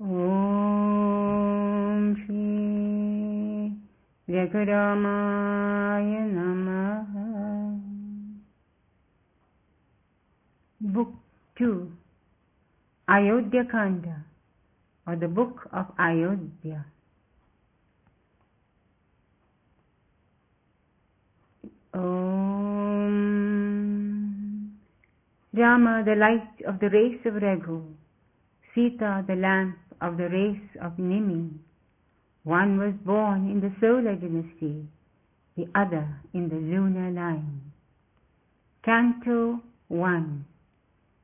ॐ श्री रघुरामाय नमः Book 2 Ayodhya Kanda or the Book of Ayodhya Om Rama the light of the race of Raghu Sita the lamp of the race of Nimi. One was born in the solar dynasty, the other in the lunar line. Canto 1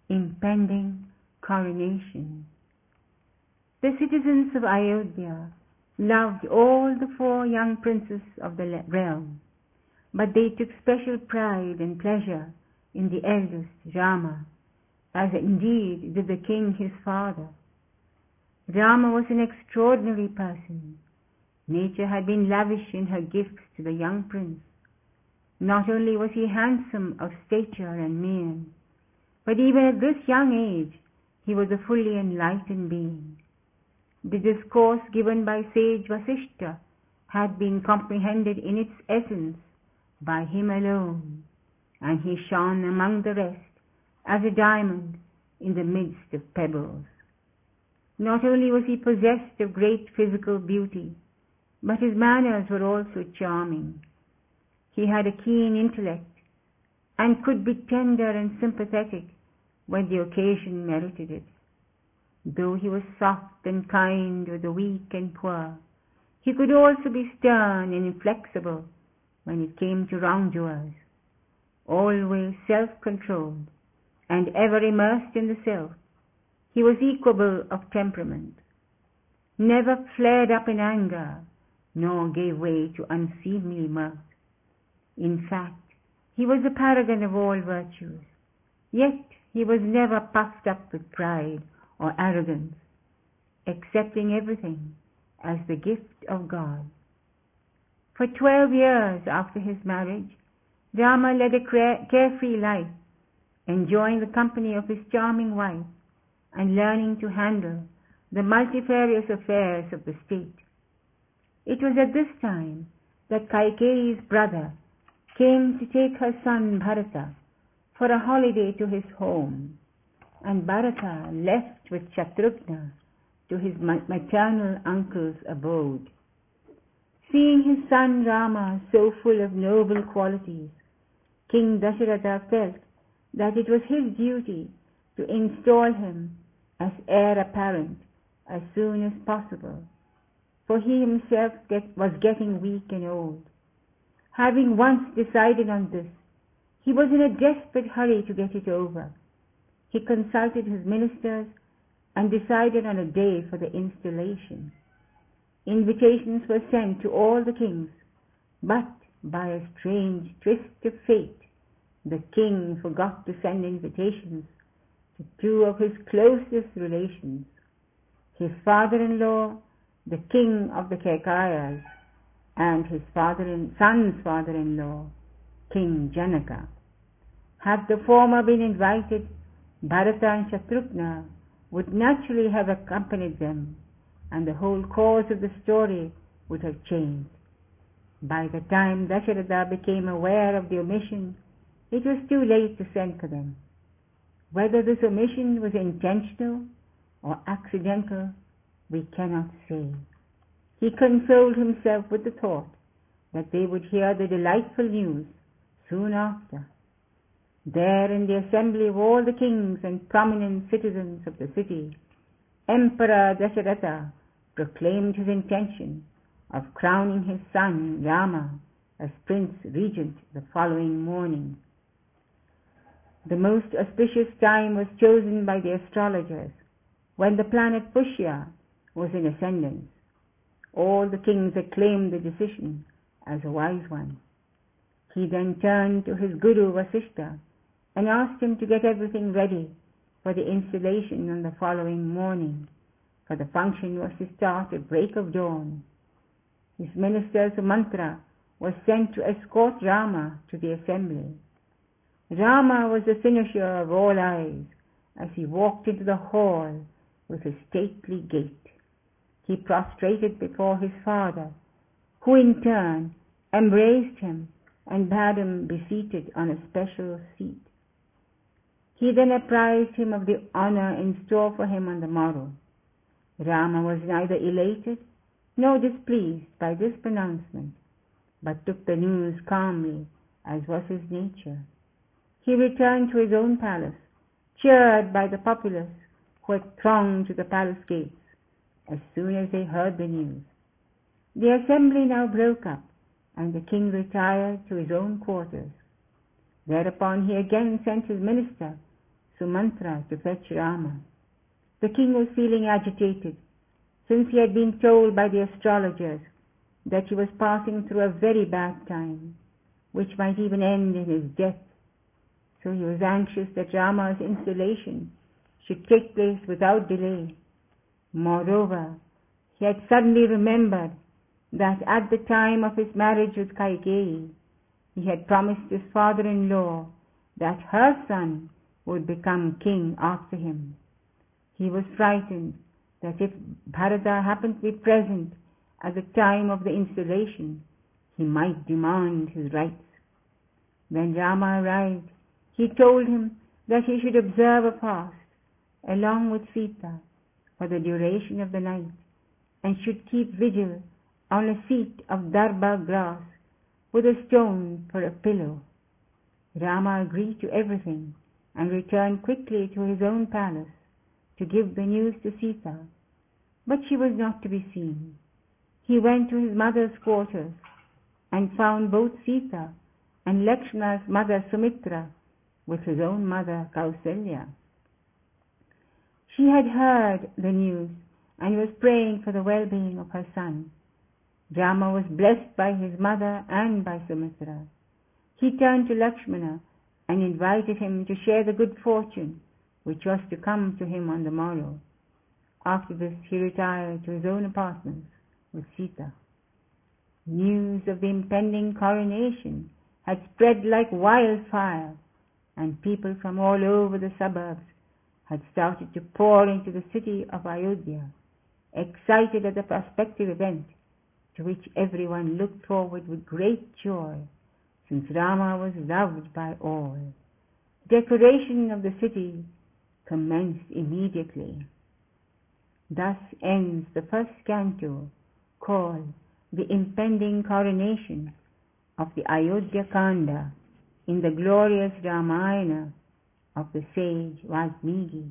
Impending Coronation The citizens of Ayodhya loved all the four young princes of the realm, but they took special pride and pleasure in the eldest, Rama, as indeed did the king his father. Rama was an extraordinary person. Nature had been lavish in her gifts to the young prince. Not only was he handsome of stature and mien, but even at this young age he was a fully enlightened being. The discourse given by sage Vasishta had been comprehended in its essence by him alone, and he shone among the rest as a diamond in the midst of pebbles. Not only was he possessed of great physical beauty, but his manners were also charming. He had a keen intellect and could be tender and sympathetic when the occasion merited it. Though he was soft and kind with the weak and poor, he could also be stern and inflexible when it came to wrongdoers. Always self-controlled and ever immersed in the self, he was equable of temperament, never flared up in anger, nor gave way to unseemly mirth. In fact, he was the paragon of all virtues, yet he was never puffed up with pride or arrogance, accepting everything as the gift of God. For twelve years after his marriage, Rama led a carefree life, enjoying the company of his charming wife and learning to handle the multifarious affairs of the state. It was at this time that Kaikeyi's brother came to take her son Bharata for a holiday to his home, and Bharata left with Shatrughna to his maternal uncle's abode. Seeing his son Rama so full of noble qualities, King Dasharatha felt that it was his duty to install him as heir apparent as soon as possible, for he himself get, was getting weak and old. Having once decided on this, he was in a desperate hurry to get it over. He consulted his ministers and decided on a day for the installation. Invitations were sent to all the kings, but by a strange twist of fate, the king forgot to send invitations two of his closest relations, his father-in-law, the king of the Kekayas, and his father in, son's father-in-law, King Janaka. Had the former been invited, Bharata and Shatrughna would naturally have accompanied them, and the whole course of the story would have changed. By the time Dasharatha became aware of the omission, it was too late to send for them. Whether this omission was intentional or accidental, we cannot say. He consoled himself with the thought that they would hear the delightful news soon after. There in the assembly of all the kings and prominent citizens of the city, Emperor Dasharatha proclaimed his intention of crowning his son Rama as Prince Regent the following morning. The most auspicious time was chosen by the astrologers when the planet Pushya was in ascendance. All the kings acclaimed the decision as a wise one. He then turned to his guru Vasishta and asked him to get everything ready for the installation on the following morning, for the function was to start at break of dawn. His ministers of mantra were sent to escort Rama to the assembly. Rama was the finisher uh, of all eyes as he walked into the hall with a stately gait. He prostrated before his father, who in turn embraced him and bade him be seated on a special seat. He then apprised him of the honor in store for him on the morrow. Rama was neither elated nor displeased by this pronouncement, but took the news calmly, as was his nature. He returned to his own palace, cheered by the populace who had thronged to the palace gates as soon as they heard the news. The assembly now broke up, and the king retired to his own quarters. Thereupon he again sent his minister, Sumantra, to fetch Rama. The king was feeling agitated, since he had been told by the astrologers that he was passing through a very bad time, which might even end in his death. So he was anxious that Rama's installation should take place without delay. Moreover, he had suddenly remembered that at the time of his marriage with Kaikeyi, he had promised his father-in-law that her son would become king after him. He was frightened that if Bharata happened to be present at the time of the installation, he might demand his rights. When Rama arrived, he told him that he should observe a fast along with Sita for the duration of the night and should keep vigil on a seat of darbha grass with a stone for a pillow. Rama agreed to everything and returned quickly to his own palace to give the news to Sita, but she was not to be seen. He went to his mother's quarters and found both Sita and Lakshmana's mother Sumitra with his own mother Kausalya. She had heard the news and was praying for the well-being of her son. Rama was blessed by his mother and by Sumitra. He turned to Lakshmana and invited him to share the good fortune which was to come to him on the morrow. After this he retired to his own apartments with Sita. News of the impending coronation had spread like wildfire, and people from all over the suburbs had started to pour into the city of Ayodhya, excited at the prospective event to which everyone looked forward with great joy, since Rama was loved by all. Decoration of the city commenced immediately. Thus ends the first canto called The Impending Coronation of the Ayodhya Kanda in the glorious Ramayana of the sage Valmiki.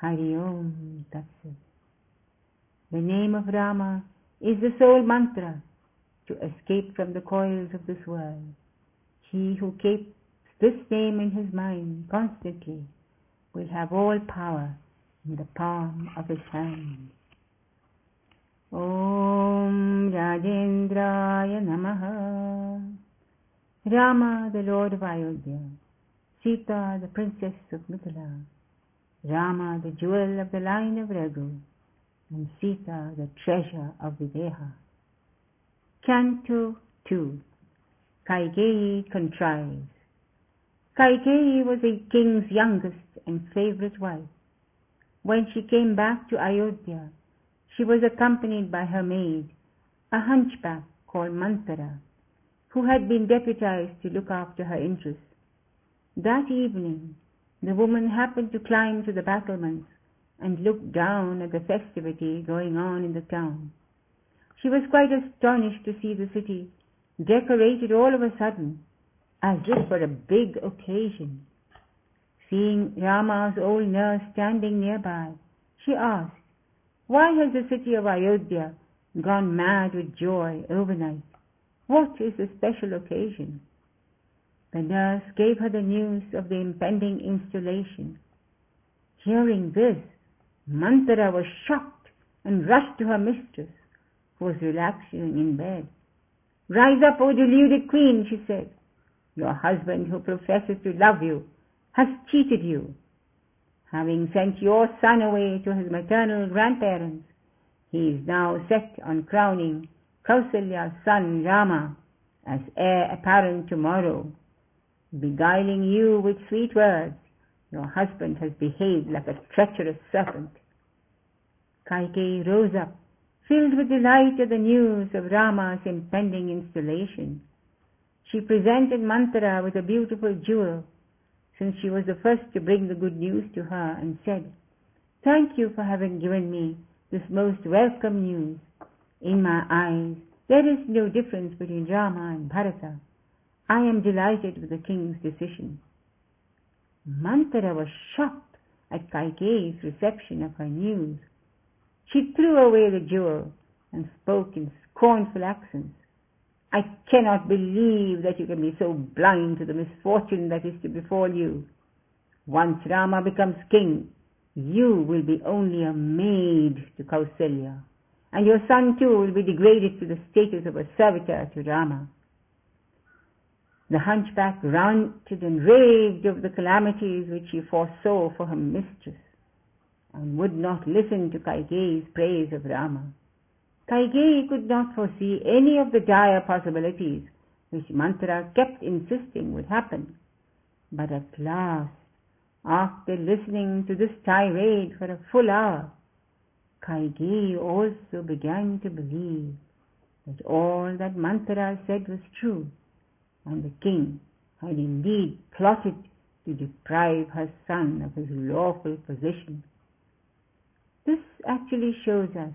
Hari Om Tatsat. The name of Rama is the sole mantra to escape from the coils of this world. He who keeps this name in his mind constantly will have all power in the palm of his hand. Om Rajendraya Namaha Rama, the Lord of Ayodhya, Sita, the Princess of Mithila, Rama, the jewel of the line of Raghu, and Sita, the treasure of Videha. Canto 2 Kaikeyi contrives. Kaikeyi was a king's youngest and favorite wife. When she came back to Ayodhya, she was accompanied by her maid, a hunchback called Manthara, who had been deputized to look after her interests. That evening, the woman happened to climb to the battlements and look down at the festivity going on in the town. She was quite astonished to see the city decorated all of a sudden as if for a big occasion. Seeing Rama's old nurse standing nearby, she asked, Why has the city of Ayodhya gone mad with joy overnight? What is the special occasion? The nurse gave her the news of the impending installation. Hearing this, Manthara was shocked and rushed to her mistress, who was relaxing in bed. Rise up, O deluded queen, she said. Your husband, who professes to love you, has cheated you. Having sent your son away to his maternal grandparents, he is now set on crowning Kausalya's son Rama as heir apparent tomorrow. Beguiling you with sweet words, your husband has behaved like a treacherous serpent. Kaikeyi rose up, filled with delight at the news of Rama's impending installation. She presented Manthara with a beautiful jewel, since she was the first to bring the good news to her, and said, Thank you for having given me this most welcome news. In my eyes, there is no difference between Rama and Bharata. I am delighted with the king's decision. Manthara was shocked at Kaikeyi's reception of her news. She threw away the jewel and spoke in scornful accents. I cannot believe that you can be so blind to the misfortune that is to befall you. Once Rama becomes king, you will be only a maid to Kausalya, and your son too will be degraded to the status of a servitor to Rama. The hunchback ranted and raved over the calamities which he foresaw for her mistress, and would not listen to Kaikeyi's praise of Rama. Kaikeyi could not foresee any of the dire possibilities which Manthara kept insisting would happen. But at last, after listening to this tirade for a full hour, Kaikeyi also began to believe that all that Manthara said was true, and the king had indeed plotted to deprive her son of his lawful position. This actually shows us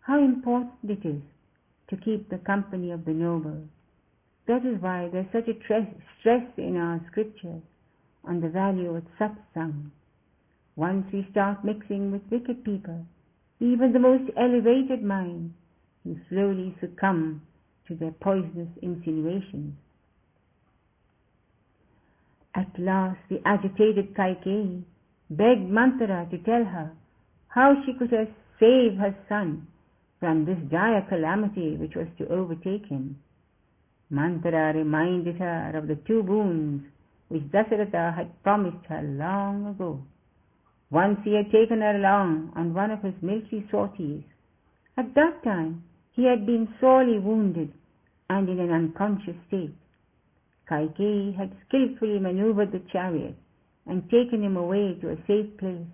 how important it is to keep the company of the noble. That is why there's such a stress in our scriptures on the value of satsang. Once we start mixing with wicked people, even the most elevated minds will slowly succumb to their poisonous insinuations. At last the agitated Kaikeyi begged Manthara to tell her how she could save her son from this dire calamity which was to overtake him. Manthara reminded her of the two boons which Dasaratha had promised her long ago. Once he had taken her along on one of his military sorties. At that time he had been sorely wounded and in an unconscious state. Kaikeyi had skilfully maneuvered the chariot and taken him away to a safe place.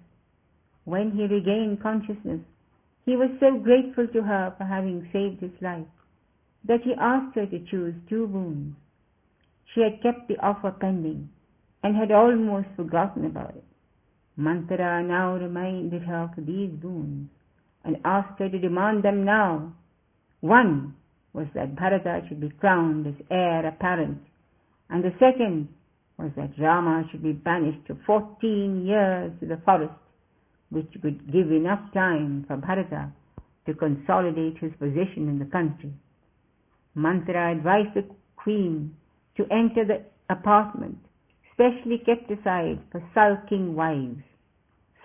When he regained consciousness, he was so grateful to her for having saved his life that he asked her to choose two boons. She had kept the offer pending and had almost forgotten about it. Manthara now reminded her of these boons and asked her to demand them now. One was that Bharata should be crowned as heir apparent, and the second was that Rama should be banished for fourteen years to the forest which would give enough time for Bharata to consolidate his position in the country. Manthara advised the queen to enter the apartment specially kept aside for sulking wives,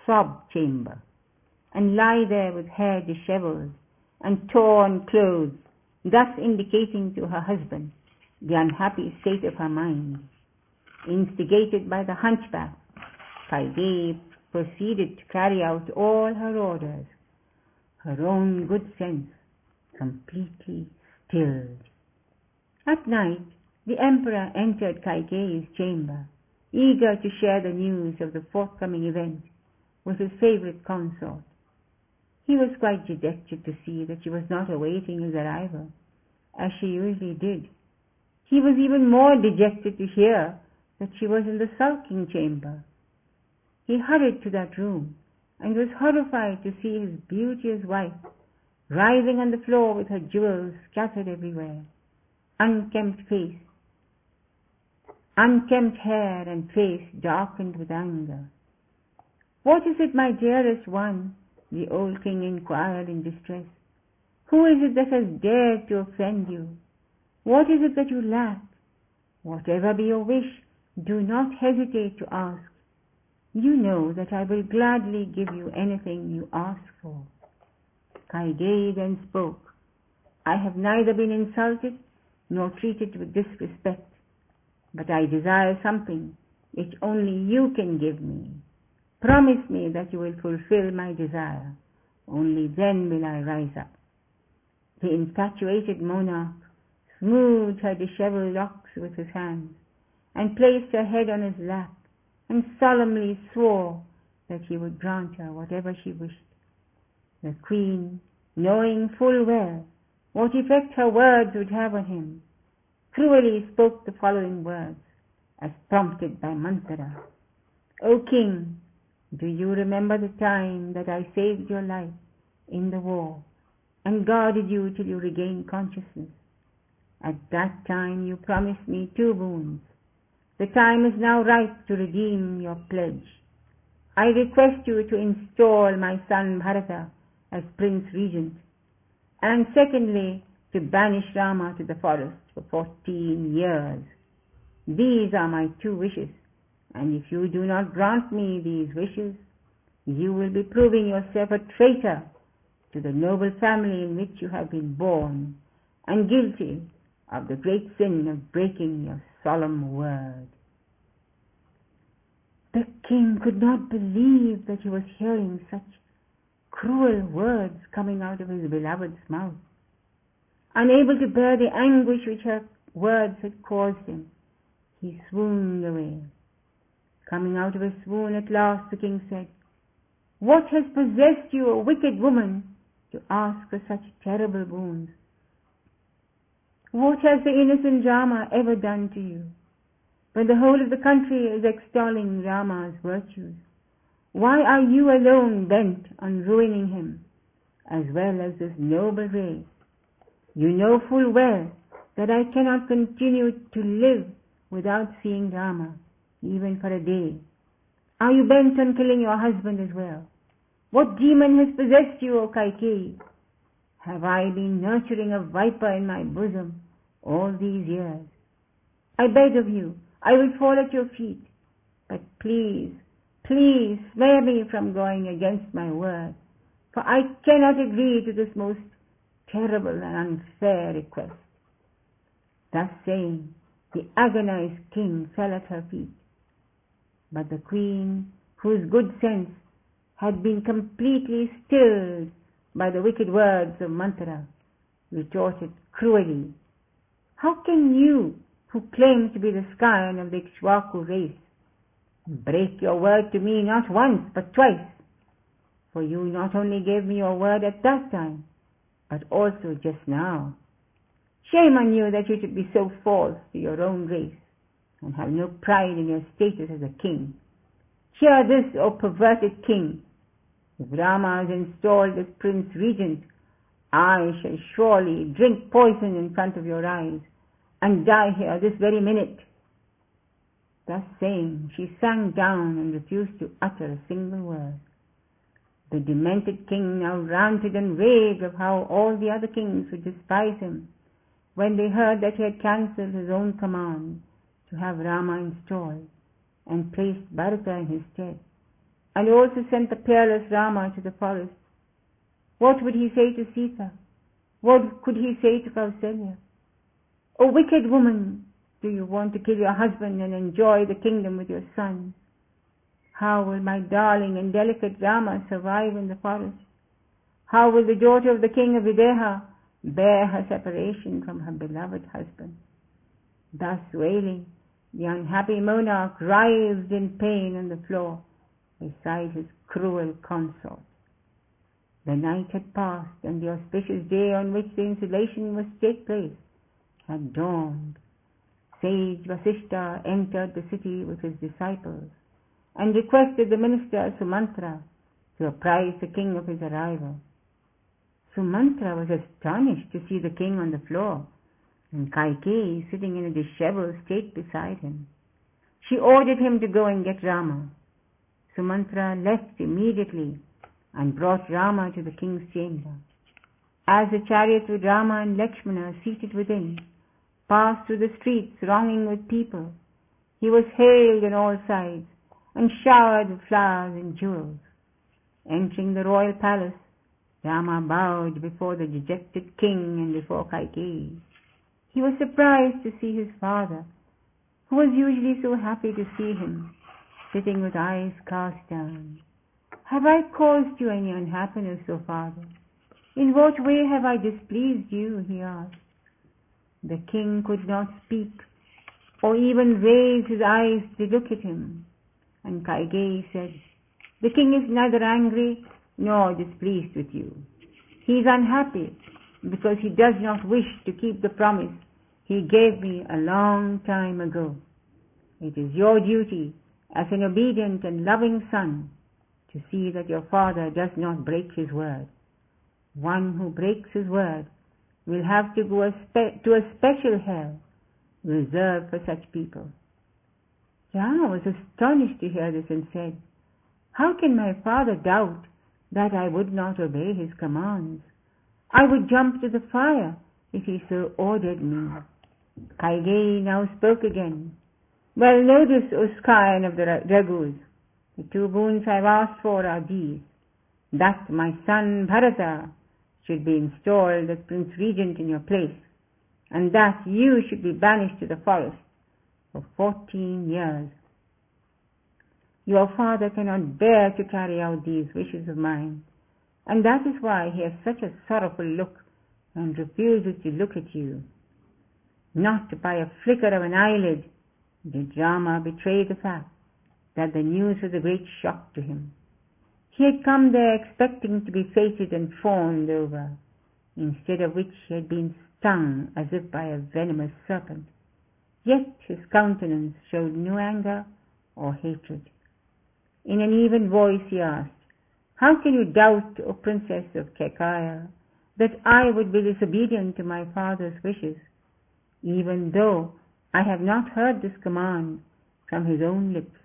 sob chamber, and lie there with hair dishevelled and torn clothes, thus indicating to her husband the unhappy state of her mind. Instigated by the hunchback, Kaikeyi proceeded to carry out all her orders, her own good sense completely stilled. At night, the emperor entered Kaikeyi's chamber, eager to share the news of the forthcoming event with his favorite consort. He was quite dejected to see that she was not awaiting his arrival, as she usually did. He was even more dejected to hear that she was in the sulking chamber. He hurried to that room and was horrified to see his beauteous wife writhing on the floor with her jewels scattered everywhere, unkempt face, unkempt hair and face darkened with anger. What is it, my dearest one? the old king inquired in distress. Who is it that has dared to offend you? What is it that you lack? Whatever be your wish, do not hesitate to ask. You know that I will gladly give you anything you ask for. Kaikeyi then spoke. I have neither been insulted nor treated with disrespect, but I desire something which only you can give me. Promise me that you will fulfill my desire. Only then will I rise up. The infatuated monarch smoothed her dishevelled locks with his hands and placed her head on his lap and solemnly swore that he would grant her whatever she wished. The queen, knowing full well what effect her words would have on him, cruelly spoke the following words, as prompted by Manthara. O king, do you remember the time that I saved your life in the war and guarded you till you regained consciousness? At that time you promised me two boons. The time is now ripe to redeem your pledge. I request you to install my son Bharata as Prince Regent, and secondly, to banish Rama to the forest for fourteen years. These are my two wishes, and if you do not grant me these wishes, you will be proving yourself a traitor to the noble family in which you have been born, and guilty of the great sin of breaking your solemn word. The king could not believe that he was hearing such cruel words coming out of his beloved's mouth. Unable to bear the anguish which her words had caused him, he swooned away. Coming out of a swoon at last, the king said, What has possessed you, a wicked woman, to ask for such terrible boons? What has the innocent Rama ever done to you? When the whole of the country is extolling Rama's virtues, why are you alone bent on ruining him, as well as this noble race? You know full well that I cannot continue to live without seeing Rama, even for a day. Are you bent on killing your husband as well? What demon has possessed you, O Kaikeyi? Have I been nurturing a viper in my bosom all these years? I beg of you, I will fall at your feet, but please, please spare me from going against my word, for I cannot agree to this most terrible and unfair request. Thus saying, the agonized king fell at her feet. But the queen, whose good sense had been completely stilled by the wicked words of Manthara, retorted cruelly, How can you, who claim to be the scion of the Ikshwaku race, break your word to me not once but twice? For you not only gave me your word at that time, but also just now. Shame on you that you should be so false to your own race and have no pride in your status as a king. Hear this, O perverted king. If Rama is installed as Prince Regent, I shall surely drink poison in front of your eyes and die here this very minute. Thus saying, she sank down and refused to utter a single word. The demented king now ranted and raved of how all the other kings would despise him when they heard that he had cancelled his own command to have Rama installed and placed Bharata in his stead, and also sent the peerless Rama to the forest. What would he say to Sita? What could he say to Kausalya? O wicked woman, do you want to kill your husband and enjoy the kingdom with your son? How will my darling and delicate Rama survive in the forest? How will the daughter of the king of Videha bear her separation from her beloved husband? Thus wailing, the unhappy monarch writhed in pain on the floor beside his cruel consort. The night had passed, and the auspicious day on which the installation was to take place had dawned. Sage Vasishta entered the city with his disciples and requested the minister Sumantra to apprise the king of his arrival. Sumantra was astonished to see the king on the floor and Kaikeyi sitting in a disheveled state beside him. She ordered him to go and get Rama. Sumantra left immediately and brought Rama to the king's chamber. As the chariot with Rama and Lakshmana seated within passed through the streets thronging with people, he was hailed on all sides and showered with flowers and jewels. Entering the royal palace, Rama bowed before the dejected king and before Kaikeyi. He was surprised to see his father, who was usually so happy to see him, sitting with eyes cast down. Have I caused you any unhappiness, O father? In what way have I displeased you? he asked. The king could not speak, or even raise his eyes to look at him. And Kaikeyi said, The king is neither angry nor displeased with you. He is unhappy because he does not wish to keep the promise he gave me a long time ago. It is your duty as an obedient and loving son to see that your father does not break his word. One who breaks his word will have to go a spe- to a special hell reserved for such people. Rama was astonished to hear this and said, How can my father doubt that I would not obey his commands? I would jump to the fire if he so ordered me. Kaikeyi now spoke again. Well, this, O scion of the Raghus. The two boons I've asked for are these. That my son Bharata should be installed as Prince Regent in your place, and that you should be banished to the forest for fourteen years. Your father cannot bear to carry out these wishes of mine, and that is why he has such a sorrowful look and refuses to look at you. Not by a flicker of an eyelid did Rama betray the fact that the news was a great shock to him. He had come there expecting to be feted and fawned over, instead of which he had been stung as if by a venomous serpent. Yet his countenance showed no anger or hatred. In an even voice he asked, How can you doubt, O princess of Kekaya, that I would be disobedient to my father's wishes, even though I have not heard this command from his own lips?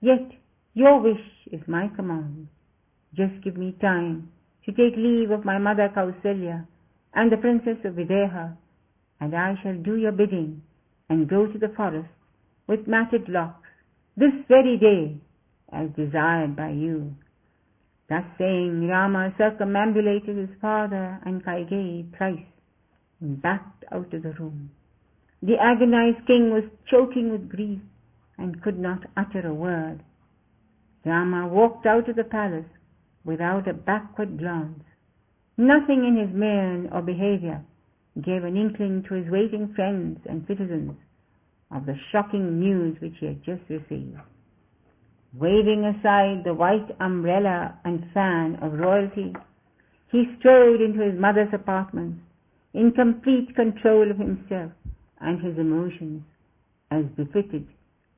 Yet your wish is my command. Just give me time to take leave of my mother Kausalya and the princess of Videha, and I shall do your bidding and go to the forest with matted locks this very day as desired by you. Thus saying, Rama circumambulated his father and Kaikeyi thrice backed out of the room. The agonized king was choking with grief and could not utter a word. Rama walked out of the palace without a backward glance. Nothing in his mien or behavior gave an inkling to his waiting friends and citizens of the shocking news which he had just received. Waving aside the white umbrella and fan of royalty, he strode into his mother's apartments in complete control of himself and his emotions, as befitted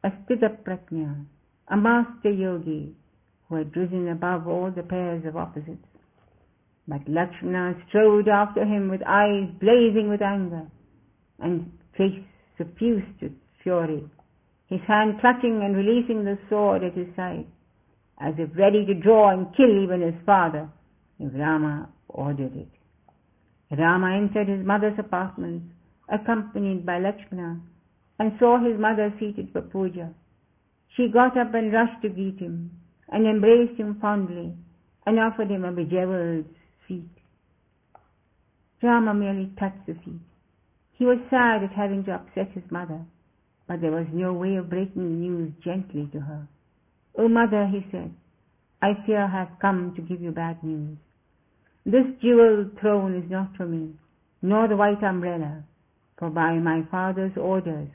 a Sthitaprajna, a master yogi who had risen above all the pairs of opposites. But Lakshmana strode after him with eyes blazing with anger and face suffused with fury, his hand clutching and releasing the sword at his side, as if ready to draw and kill even his father if Rama ordered it. Rama entered his mother's apartments accompanied by Lakshmana and saw his mother seated for puja. She got up and rushed to greet him and embraced him fondly and offered him a bejeweled seat. Rama merely touched the seat. He was sad at having to upset his mother, but there was no way of breaking the news gently to her. Oh mother, he said, I fear I have come to give you bad news. This jeweled throne is not for me, nor the white umbrella, for by my father's orders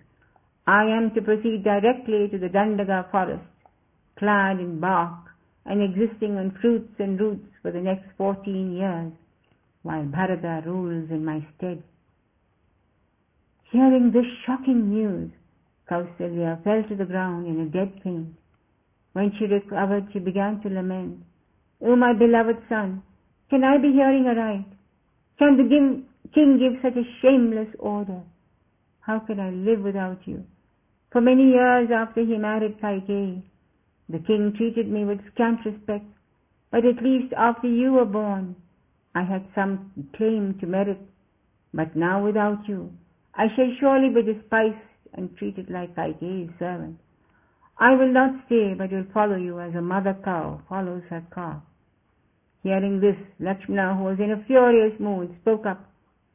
I am to proceed directly to the Dandaka forest, clad in bark and existing on fruits and roots for the next fourteen years, while Bharata rules in my stead. Hearing this shocking news, Kausalya fell to the ground in a dead faint. When she recovered, she began to lament. O my beloved son, can I be hearing aright? Can the king give such a shameless order? How can I live without you? For many years after he married Kaikeyi, the king treated me with scant respect, but at least after you were born, I had some claim to merit. But now without you, I shall surely be despised and treated like Kaikeyi's servant. I will not stay, but will follow you as a mother cow follows her calf. Hearing this, Lakshmana, who was in a furious mood, spoke up,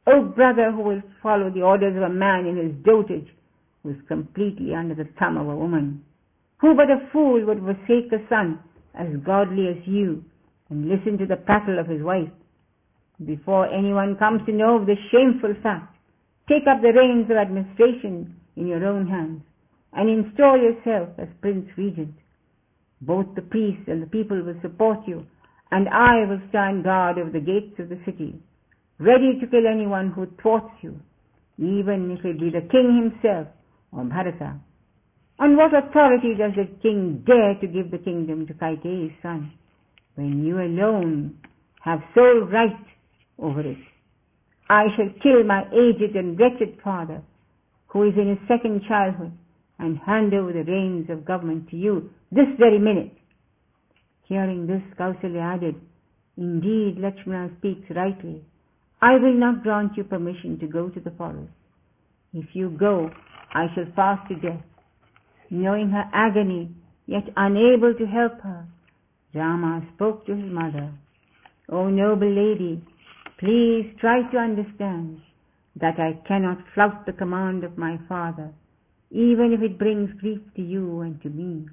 O brother who will follow the orders of a man in his dotage, who is completely under the thumb of a woman. Who but a fool would forsake a son as godly as you and listen to the prattle of his wife? Before anyone comes to know of this shameful fact, take up the reins of administration in your own hands and install yourself as Prince Regent. Both the priests and the people will support you and I will stand guard over the gates of the city, ready to kill anyone who thwarts you, even if it be the king himself or Bharata. On what authority does the king dare to give the kingdom to Kaikeyi's son, when you alone have sole right over it? I shall kill my aged and wretched father, who is in his second childhood, and hand over the reins of government to you this very minute. Hearing this, Kausalya added, Indeed, Lakshmana speaks rightly. I will not grant you permission to go to the forest. If you go, I shall fast to death. Knowing her agony, yet unable to help her, Rama spoke to his mother. O noble lady, please try to understand that I cannot flout the command of my father, even if it brings grief to you and to me.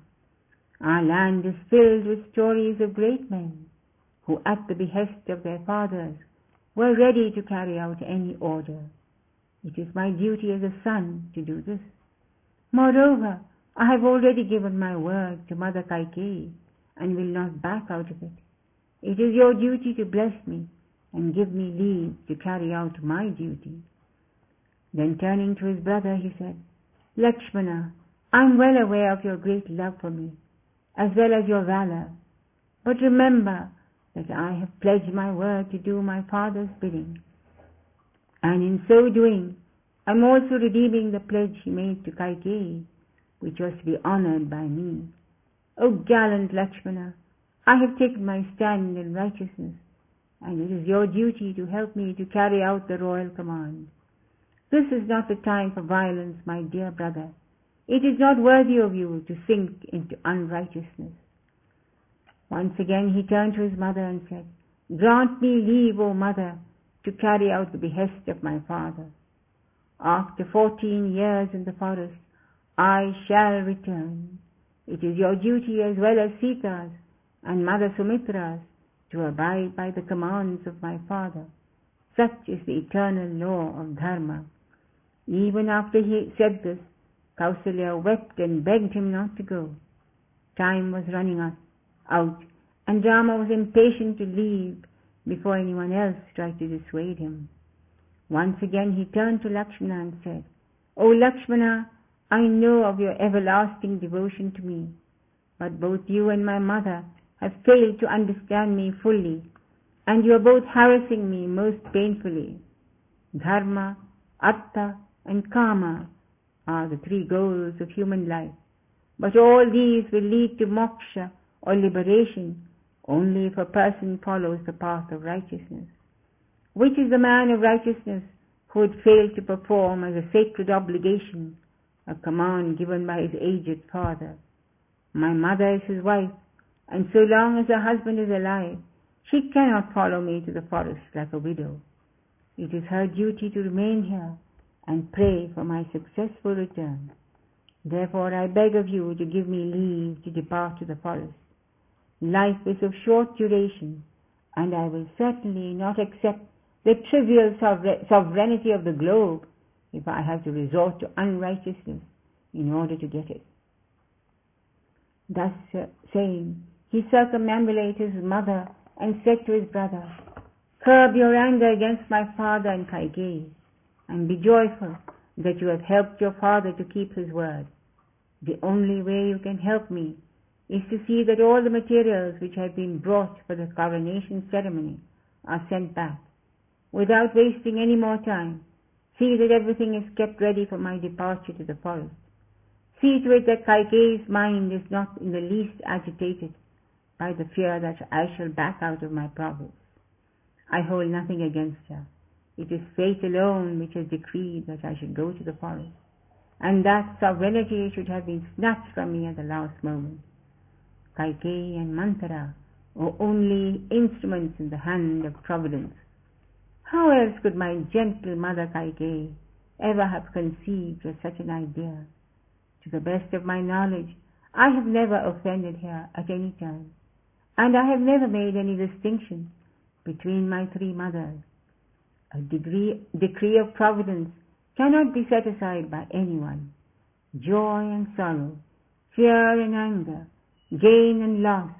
Our land is filled with stories of great men who, at the behest of their fathers, were ready to carry out any order. It is my duty as a son to do this. Moreover, I have already given my word to Mother Kaikeyi and will not back out of it. It is your duty to bless me and give me leave to carry out my duty. Then turning to his brother, he said, Lakshmana, I am well aware of your great love for me, as well as your valor. But remember that I have pledged my word to do my father's bidding. And in so doing, I am also redeeming the pledge he made to Kaikeyi which was to be honored by me. O gallant Lakshmana, I have taken my stand in righteousness, and it is your duty to help me to carry out the royal command. This is not the time for violence, my dear brother. It is not worthy of you to sink into unrighteousness. Once again he turned to his mother and said, Grant me leave, O mother, to carry out the behest of my father. After fourteen years in the forest, I shall return. It is your duty as well as Sita's and Mother Sumitra's to abide by the commands of my father. Such is the eternal law of Dharma. Even after he said this, Kausalya wept and begged him not to go. Time was running out, and Rama was impatient to leave before anyone else tried to dissuade him. Once again he turned to Lakshmana and said, O Lakshmana, I know of your everlasting devotion to me, but both you and my mother have failed to understand me fully, and you are both harassing me most painfully. Dharma, Artha, and Kama are the three goals of human life, but all these will lead to moksha or liberation only if a person follows the path of righteousness. Which is the man of righteousness who would fail to perform as a sacred obligation a command given by his aged father. My mother is his wife, and so long as her husband is alive, she cannot follow me to the forest like a widow. It is her duty to remain here and pray for my successful return. Therefore I beg of you to give me leave to depart to the forest. Life is of short duration, and I will certainly not accept the trivial sovereignty of the globe if I have to resort to unrighteousness in order to get it. Thus uh, saying, he circumambulated his mother and said to his brother, Curb your anger against my father and Kaikeyi, and be joyful that you have helped your father to keep his word. The only way you can help me is to see that all the materials which have been brought for the coronation ceremony are sent back. Without wasting any more time, See that everything is kept ready for my departure to the forest. See to it that Kaikeyi's mind is not in the least agitated by the fear that I shall back out of my province. I hold nothing against her. It is fate alone which has decreed that I should go to the forest, and that sovereignty should have been snatched from me at the last moment. Kaikeyi and Manthara were only instruments in the hand of Providence how else could my gentle mother Kaikeyi ever have conceived of such an idea? To the best of my knowledge, I have never offended her at any time, and I have never made any distinction between my three mothers. A degree, decree of providence cannot be set aside by anyone. Joy and sorrow, fear and anger, gain and loss,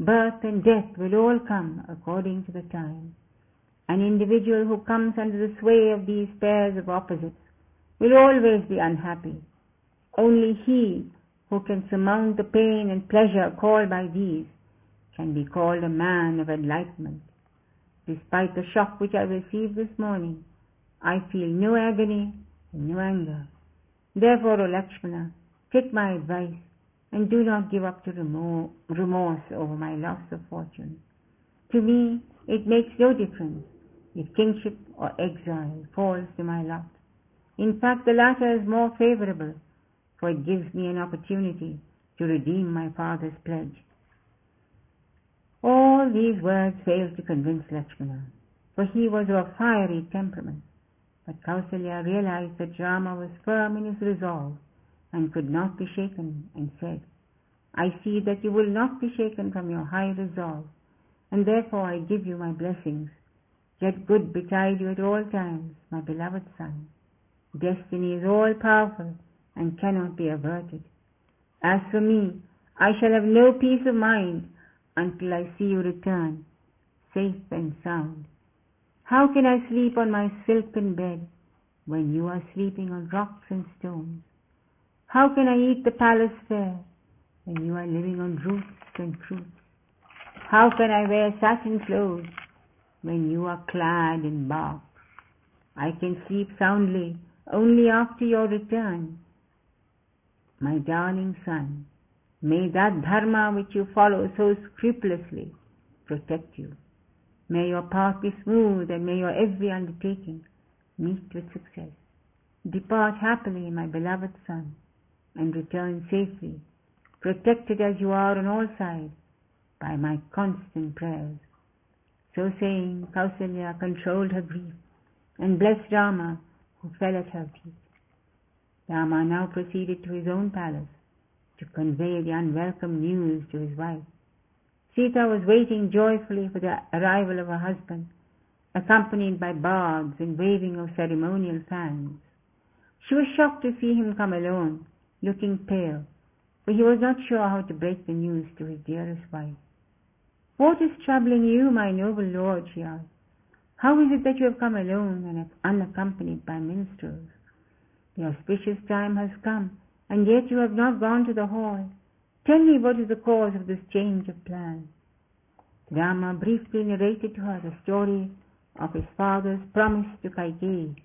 Birth and death will all come according to the time. An individual who comes under the sway of these pairs of opposites will always be unhappy. Only he who can surmount the pain and pleasure called by these can be called a man of enlightenment. Despite the shock which I received this morning, I feel no agony and no anger. Therefore, O Lakshmana, take my advice and do not give up to remorse over my loss of fortune. To me, it makes no difference if kingship or exile falls to my lot. In fact, the latter is more favorable, for it gives me an opportunity to redeem my father's pledge. All these words failed to convince Lakshmana, for he was of a fiery temperament. But Kausalya realized that Rama was firm in his resolve and could not be shaken, and said, I see that you will not be shaken from your high resolve, and therefore I give you my blessings. Let good betide you at all times, my beloved son. Destiny is all powerful and cannot be averted. As for me, I shall have no peace of mind until I see you return, safe and sound. How can I sleep on my silken bed when you are sleeping on rocks and stones? How can I eat the palace fare when you are living on roots and fruits? How can I wear satin clothes when you are clad in bark? I can sleep soundly only after your return. My darling son, may that dharma which you follow so scrupulously protect you. May your path be smooth and may your every undertaking meet with success. Depart happily, my beloved son, and return safely, protected as you are on all sides by my constant prayers. So saying, Kausalya controlled her grief and blessed Rama, who fell at her feet. Rama now proceeded to his own palace to convey the unwelcome news to his wife. Sita was waiting joyfully for the arrival of her husband, accompanied by bards and waving of ceremonial fans. She was shocked to see him come alone, looking pale, for he was not sure how to break the news to his dearest wife. What is troubling you, my noble lord? she asked. How is it that you have come alone and unaccompanied by minstrels? The auspicious time has come, and yet you have not gone to the hall. Tell me what is the cause of this change of plan. Rama briefly narrated to her the story of his father's promise to Kaikeyi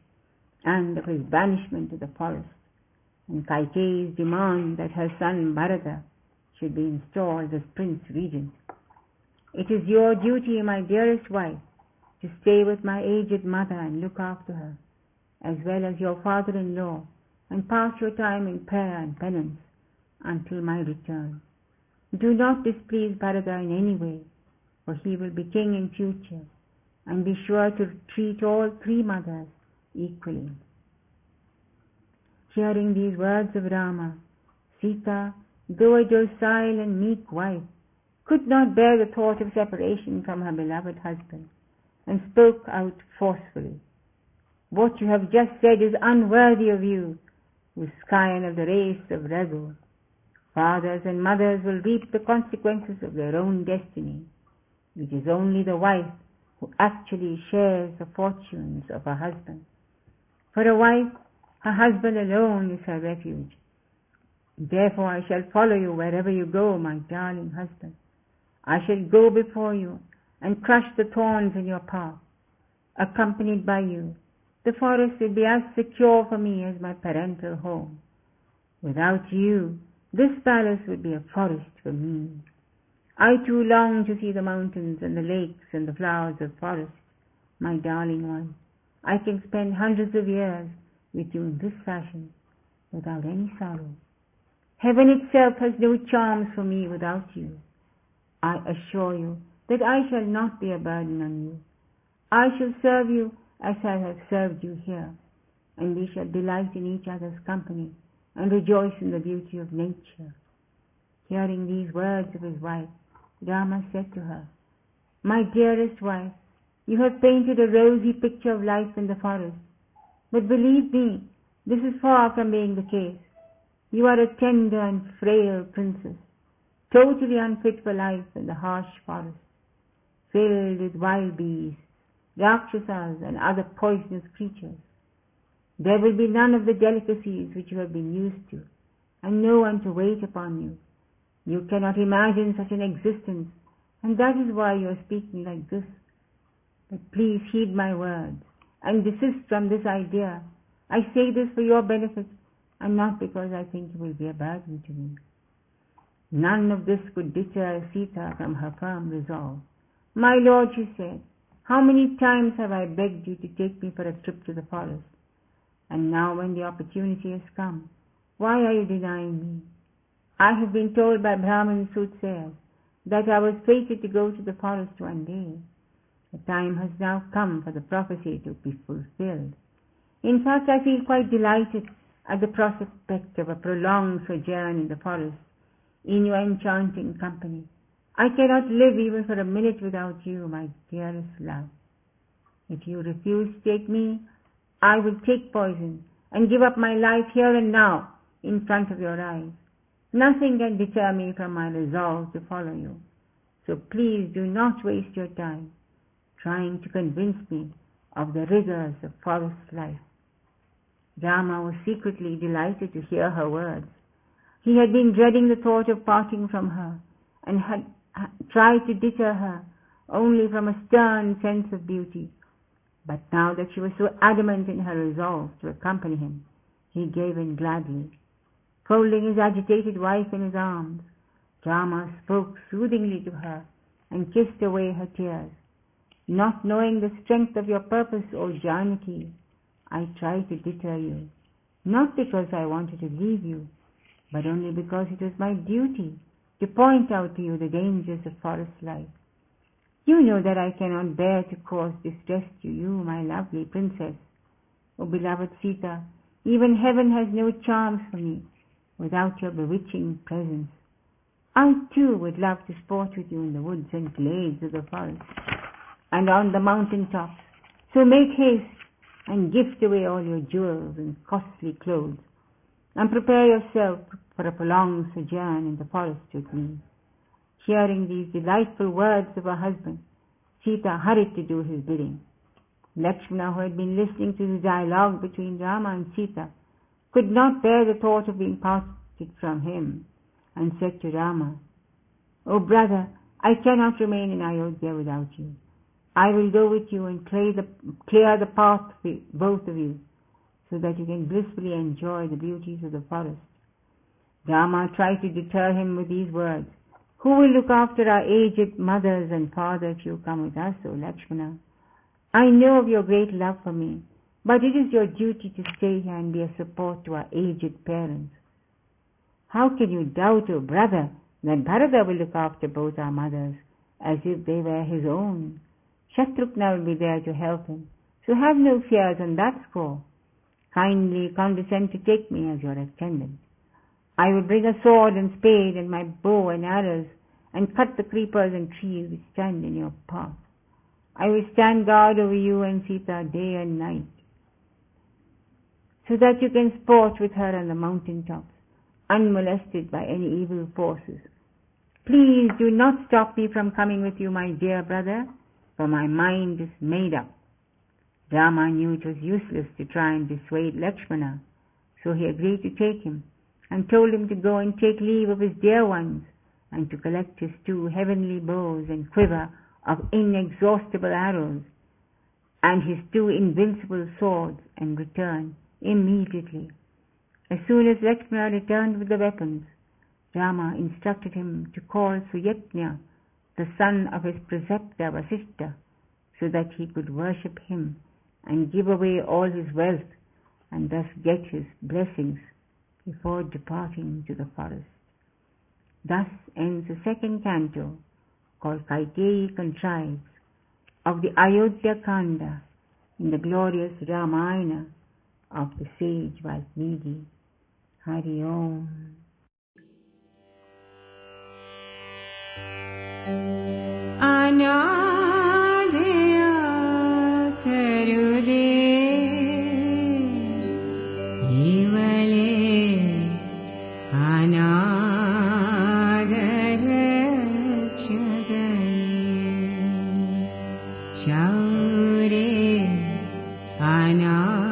and of his banishment to the forest, and Kaikeyi's demand that her son Bharata should be installed as Prince Regent. It is your duty, my dearest wife, to stay with my aged mother and look after her, as well as your father-in-law, and pass your time in prayer and penance until my return. Do not displease Bharata in any way, for he will be king in future, and be sure to treat all three mothers equally. Hearing these words of Rama, Sita, though a docile and meek wife, could not bear the thought of separation from her beloved husband and spoke out forcefully. What you have just said is unworthy of you, who scion of the race of Raghu. Fathers and mothers will reap the consequences of their own destiny. It is only the wife who actually shares the fortunes of her husband. For a wife, her husband alone is her refuge. Therefore I shall follow you wherever you go, my darling husband. I shall go before you and crush the thorns in your path. Accompanied by you, the forest will be as secure for me as my parental home. Without you, this palace would be a forest for me. I too long to see the mountains and the lakes and the flowers of forest, my darling one. I can spend hundreds of years with you in this fashion without any sorrow. Heaven itself has no charms for me without you. I assure you that I shall not be a burden on you. I shall serve you as I have served you here, and we shall delight in each other's company and rejoice in the beauty of nature. Hearing these words of his wife, Rama said to her, My dearest wife, you have painted a rosy picture of life in the forest, but believe me, this is far from being the case. You are a tender and frail princess. totally unfit for life in the harsh forest, filled with wild beasts, rakshasas and other poisonous creatures. There will be none of the delicacies which you have been used to, and no one to wait upon you. You cannot imagine such an existence, and that is why you are speaking like this. But please heed my words, and desist from this idea. I say this for your benefit, and not because I think you will be a burden to me. None of this could deter Sita from her firm resolve. My lord, she said, how many times have I begged you to take me for a trip to the forest? And now when the opportunity has come, why are you denying me? I have been told by Brahmin soothsayers that I was fated to go to the forest one day. The time has now come for the prophecy to be fulfilled. In fact, I feel quite delighted at the prospect of a prolonged sojourn in the forest in your enchanting company. I cannot live even for a minute without you, my dearest love. If you refuse to take me, I will take poison and give up my life here and now in front of your eyes. Nothing can deter me from my resolve to follow you. So please do not waste your time trying to convince me of the rigors of forest life. Rama was secretly delighted to hear her words. He had been dreading the thought of parting from her and had tried to deter her only from a stern sense of duty. But now that she was so adamant in her resolve to accompany him, he gave in gladly. Folding his agitated wife in his arms, Rama spoke soothingly to her and kissed away her tears. Not knowing the strength of your purpose, O Janaki, I tried to deter you, not because I wanted to leave you, but only because it was my duty to point out to you the dangers of forest life. You know that I cannot bear to cause distress to you, my lovely princess. O beloved Sita, even heaven has no charms for me without your bewitching presence. I too would love to sport with you in the woods and glades of the forest and on the mountain tops. So make haste and gift away all your jewels and costly clothes and prepare yourself for a prolonged sojourn in the forest with me. Hearing these delightful words of her husband, Sita hurried to do his bidding. Lakshmana, who had been listening to the dialogue between Rama and Sita, could not bear the thought of being parted from him, and said to Rama, O brother, I cannot remain in Ayodhya without you. I will go with you and clear the, clear the path for both of you, so that you can blissfully enjoy the beauties of the forest. Rama tried to deter him with these words, Who will look after our aged mothers and father if you come with us, O Lakshmana? I know of your great love for me, but it is your duty to stay here and be a support to our aged parents. How can you doubt, O brother, that Bharata will look after both our mothers as if they were his own? Shatrughna will be there to help him, so have no fears on that score. Kindly condescend to take me as your attendant. I will bring a sword and spade and my bow and arrows and cut the creepers and trees which stand in your path. I will stand guard over you and Sita day and night, so that you can sport with her on the mountain tops, unmolested by any evil forces. Please do not stop me from coming with you, my dear brother, for my mind is made up. Rama knew it was useless to try and dissuade Lakshmana, so he agreed to take him and told him to go and take leave of his dear ones and to collect his two heavenly bows and quiver of inexhaustible arrows and his two invincible swords and return immediately. As soon as Lakshmana returned with the weapons, Rama instructed him to call Suyajna, the son of his preceptor Vasishtha, so that he could worship him and give away all his wealth and thus get his blessings before departing to the forest. Thus ends the second canto called Kaikeyi Contrives of the Ayodhya Kanda in the glorious Ramayana of the sage Valmiki. Hari Om. Anand. रे अना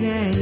yeah.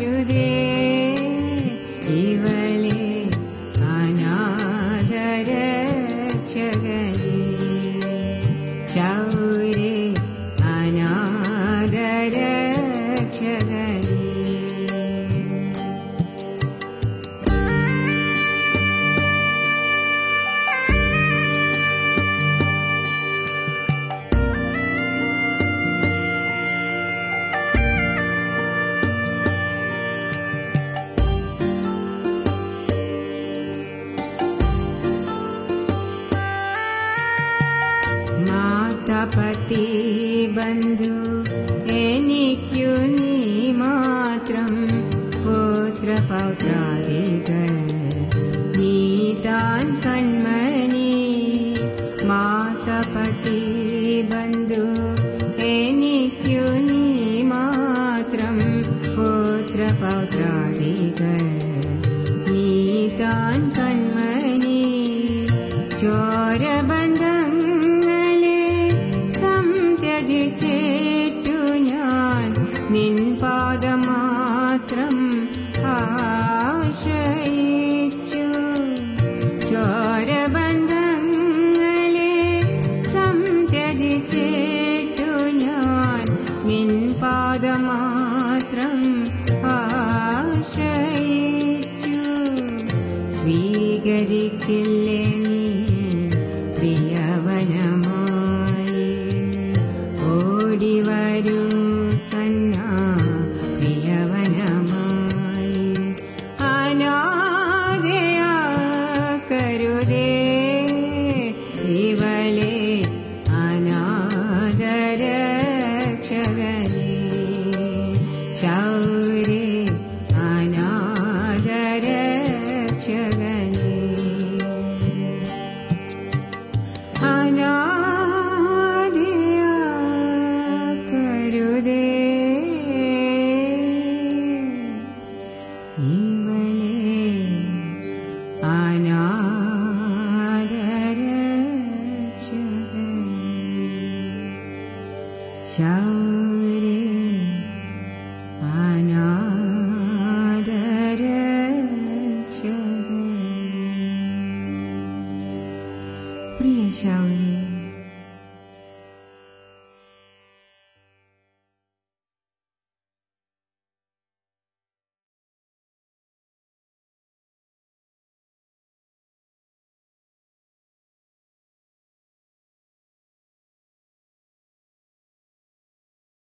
you did. till